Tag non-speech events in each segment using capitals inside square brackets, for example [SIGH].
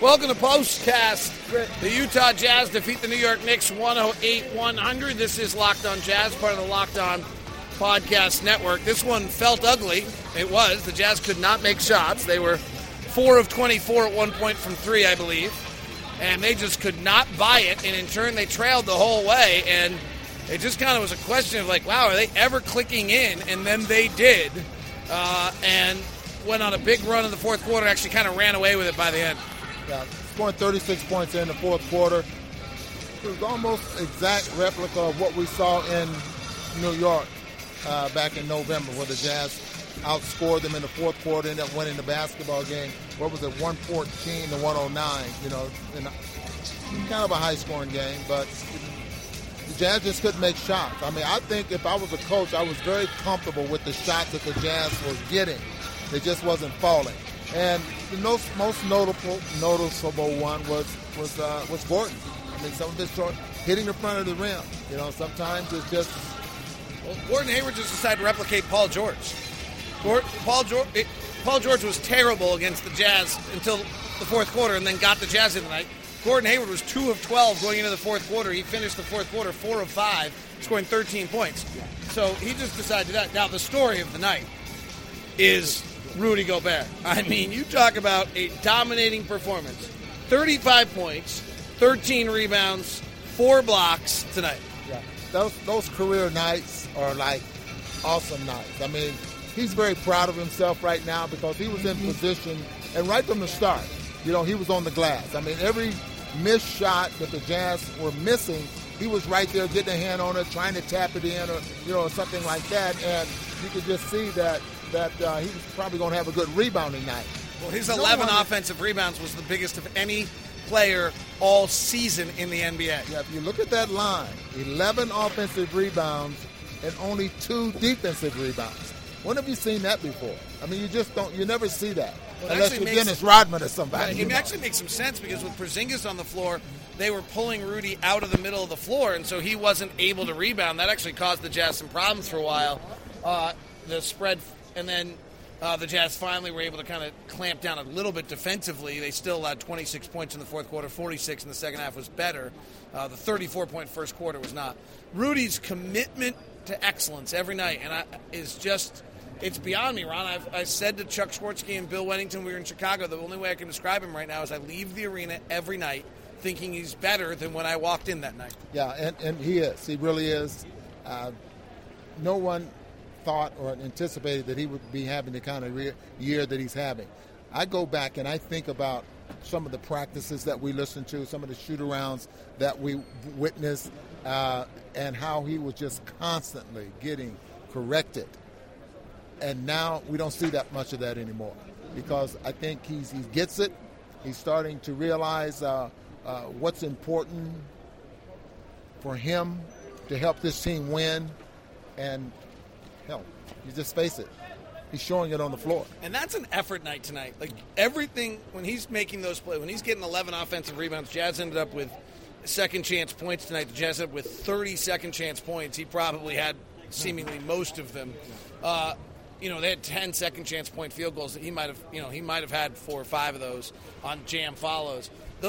Welcome to Postcast. The Utah Jazz defeat the New York Knicks 108 100. This is Locked On Jazz, part of the Locked On Podcast Network. This one felt ugly. It was. The Jazz could not make shots. They were 4 of 24 at one point from three, I believe. And they just could not buy it. And in turn, they trailed the whole way. And it just kind of was a question of like, wow, are they ever clicking in? And then they did. Uh, and went on a big run in the fourth quarter. Actually, kind of ran away with it by the end. Yeah, scoring 36 points in the fourth quarter. It was almost exact replica of what we saw in New York uh, back in November, where the Jazz outscored them in the fourth quarter, ended up winning the basketball game. What was it, 114 to 109? You know, in kind of a high-scoring game, but the Jazz just couldn't make shots. I mean, I think if I was a coach, I was very comfortable with the shots that the Jazz was getting. It just wasn't falling. And the most, most notable noticeable one was was uh, was Gordon. I mean, some of his short hitting the front of the rim. You know, sometimes it's just. Well, Gordon Hayward just decided to replicate Paul George. Paul George. Paul George was terrible against the Jazz until the fourth quarter, and then got the Jazz in the night. Gordon Hayward was two of twelve going into the fourth quarter. He finished the fourth quarter four of five, scoring 13 points. So he just decided that. Now the story of the night is Rudy Gobert. I mean, you talk about a dominating performance 35 points, 13 rebounds, four blocks tonight. Yeah, those, those career nights are like awesome nights. I mean, he's very proud of himself right now because he was in mm-hmm. position, and right from the start, you know, he was on the glass. I mean, every missed shot that the Jazz were missing, he was right there getting a hand on it, trying to tap it in, or you know, something like that. And you could just see that that uh, he was probably going to have a good rebounding night. Well, his 11 no offensive rebounds was the biggest of any player all season in the NBA. Yeah, if you look at that line, 11 offensive rebounds and only two defensive rebounds. When have you seen that before? I mean, you just don't. You never see that well, unless you're Dennis Rodman or somebody. It actually makes some sense because with Porzingis on the floor, they were pulling Rudy out of the middle of the floor, and so he wasn't able to rebound. That actually caused the Jazz some problems for a while. Uh, the spread and then uh, the Jazz finally were able to kind of clamp down a little bit defensively. They still allowed 26 points in the fourth quarter, 46 in the second half was better. Uh, the 34 point first quarter was not. Rudy's commitment to excellence every night and I, is just. It's beyond me, Ron. I've, I said to Chuck Swirsky and Bill Wennington, we were in Chicago, the only way I can describe him right now is I leave the arena every night thinking he's better than when I walked in that night. Yeah, and, and he is. He really is. Uh, no one thought or anticipated that he would be having the kind of re- year that he's having. I go back and I think about some of the practices that we listened to, some of the shoot arounds that we witnessed, uh, and how he was just constantly getting corrected. And now we don't see that much of that anymore because I think he's, he gets it. He's starting to realize uh, uh, what's important for him to help this team win. And hell, you just face it. He's showing it on the floor. And that's an effort night tonight. Like everything, when he's making those plays, when he's getting 11 offensive rebounds, Jazz ended up with second chance points tonight. The Jazz ended up with 30 second chance points. He probably had seemingly most of them. Uh, you know, they had 10 second chance point field goals. That he might have, you know, he might have had four or five of those on jam follows.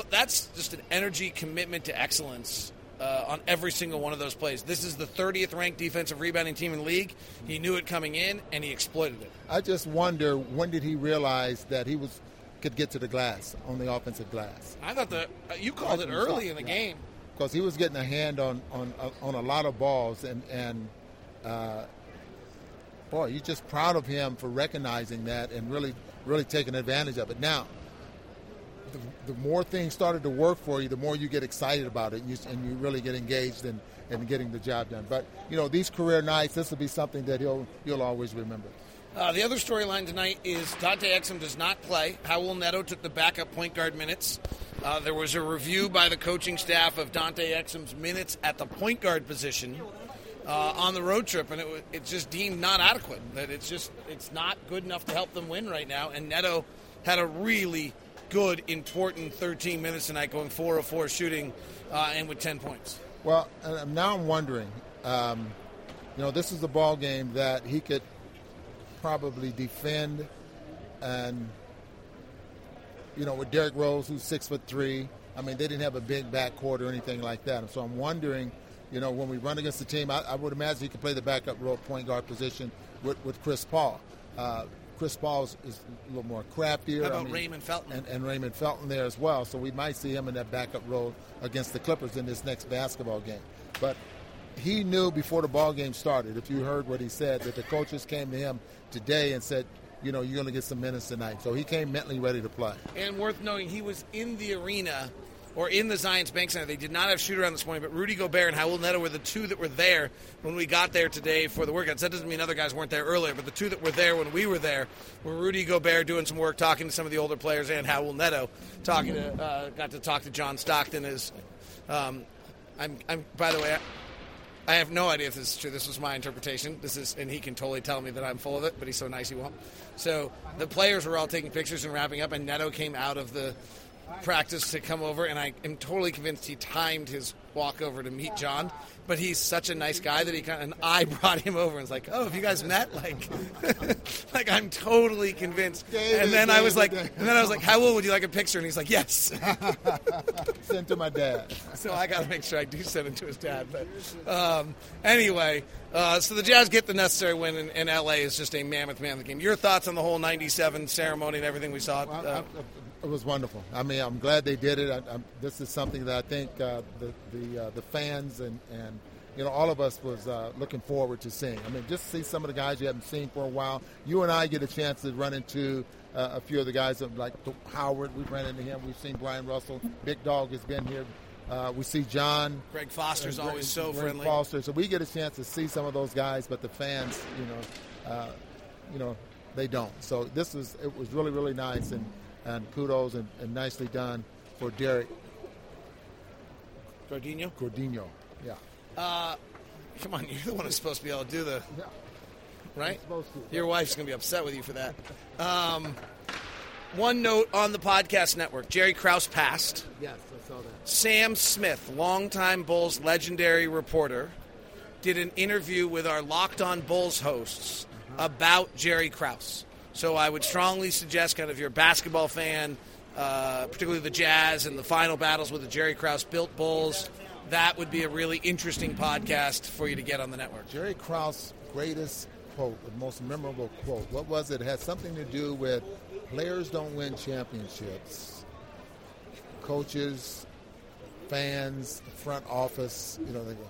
That's just an energy commitment to excellence uh, on every single one of those plays. This is the 30th ranked defensive rebounding team in the league. He knew it coming in, and he exploited it. I just wonder when did he realize that he was could get to the glass on the offensive glass. I thought the uh, you called it early in the yeah. game because he was getting a hand on on uh, on a lot of balls, and and uh, boy, you're just proud of him for recognizing that and really really taking advantage of it. Now the, the, more things started to work for you, the more you get excited about it, and you, and you really get engaged in, in getting the job done. But you know, these career nights, this will be something that he'll you'll always remember. Uh, the other storyline tonight is Dante Exum does not play. Raul Neto took the backup point guard minutes. Uh, there was a review by the coaching staff of Dante Exum's minutes at the point guard position uh, on the road trip, and it, it's just deemed not adequate. That it's just it's not good enough to help them win right now. And Neto had a really good, important 13 minutes tonight, going four of four shooting, uh, and with 10 points. Well, now I'm wondering. Um, you know, this is a ball game that he could probably defend, and you know, with Derrick Rose, who's six foot three. I mean, they didn't have a big backcourt or anything like that. So I'm wondering you know, when we run against the team, I, I would imagine he could play the backup role point guard position with, with Chris Paul. Uh, Chris Paul is, is, a little more craftier. How about I mean, Raymond Felton? And, and, Raymond Felton there as well. So we might see him in that backup role against the Clippers in this next basketball game. But he knew before the ball game started, if you heard what he said, that the coaches came to him today and said, you know, you're going to get some minutes tonight. So he came mentally ready to play. And worth noting, he was in the arena or in the Zions Bank Center. They did not have shoot around this morning, but Rudy Gobert and Raul Neto were the two that were there when we got there today for the workouts. That doesn't mean other guys weren't there earlier, but the two that were there when we were there were Rudy Gobert doing some work, talking to some of the older players, and Raul Neto talking to, uh, got to talk to John Stockton. As um, I'm, I'm, by the way. I, I have no idea if this is true. This was my interpretation. This is, and he can totally tell me that I'm full of it, but he's so nice he won't. So the players were all taking pictures and wrapping up, and Neto came out of the practice to come over, and I am totally convinced he timed his walk over to meet John. But he's such a nice guy that he kind of, and I brought him over and was like, "Oh, have you guys met?" Like, [LAUGHS] like I'm totally convinced. and then I was like, and then I was like, "Raul, would you like a picture?" And he's like, "Yes." [LAUGHS] send to my dad. So I got to make sure I do send it to his dad. But um, anyway, uh, so the Jazz get the necessary win, and, and LA is just a mammoth, mammoth game. Your thoughts on the whole '97 ceremony and everything we saw? Uh, it was wonderful. I mean, I'm glad they did it. I, this is something that I think uh, the the, uh, the fans and, and you know all of us was uh, looking forward to seeing. I mean, just see some of the guys you haven't seen for a while. You and I get a chance to run into uh, a few of the guys like Howard. We've run into him. We've seen Bryon Russell. Big Dog has been here. Uh, we see John. Greg Foster's Greg, always so Greg friendly. Foster. So we get a chance to see some of those guys, but the fans, you know, uh, you know, they don't. So this was it was really really nice and and kudos and, and nicely done for Derek Gordino. Gordino, yeah. Uh, come on, [LAUGHS] you're the one who's supposed to be able to do the yeah. right. supposed to. Your wife's gonna be upset with you for that. Um, one note on the podcast network: Jerry Krause passed. Yes, I saw that. Sam Smith, longtime Bulls legendary reporter, did an interview with our Locked On Bulls hosts uh-huh. about Jerry Krause. So I would strongly suggest, kind of, if you're a basketball fan, uh, particularly the Jazz and the final battles with the Jerry Krause built Bulls, that would be a really interesting podcast for you to get on the network. Jerry Krause, greatest quote, the most memorable quote. What was it? It had something to do with players don't win championships, coaches, fans, the front office. You know, they go.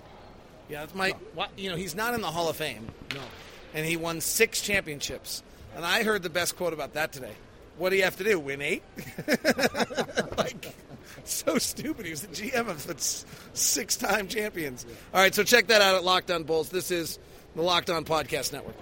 Yeah, that's my. You know, he's not in the Hall of Fame. No. And he won six championships. And I heard the best quote about that today. What do you have to do? Win eight? [LAUGHS] like, so stupid. He was the GM of the six time champions. All right, so check that out at Locked On Bulls. This is the Locked On Podcast Network.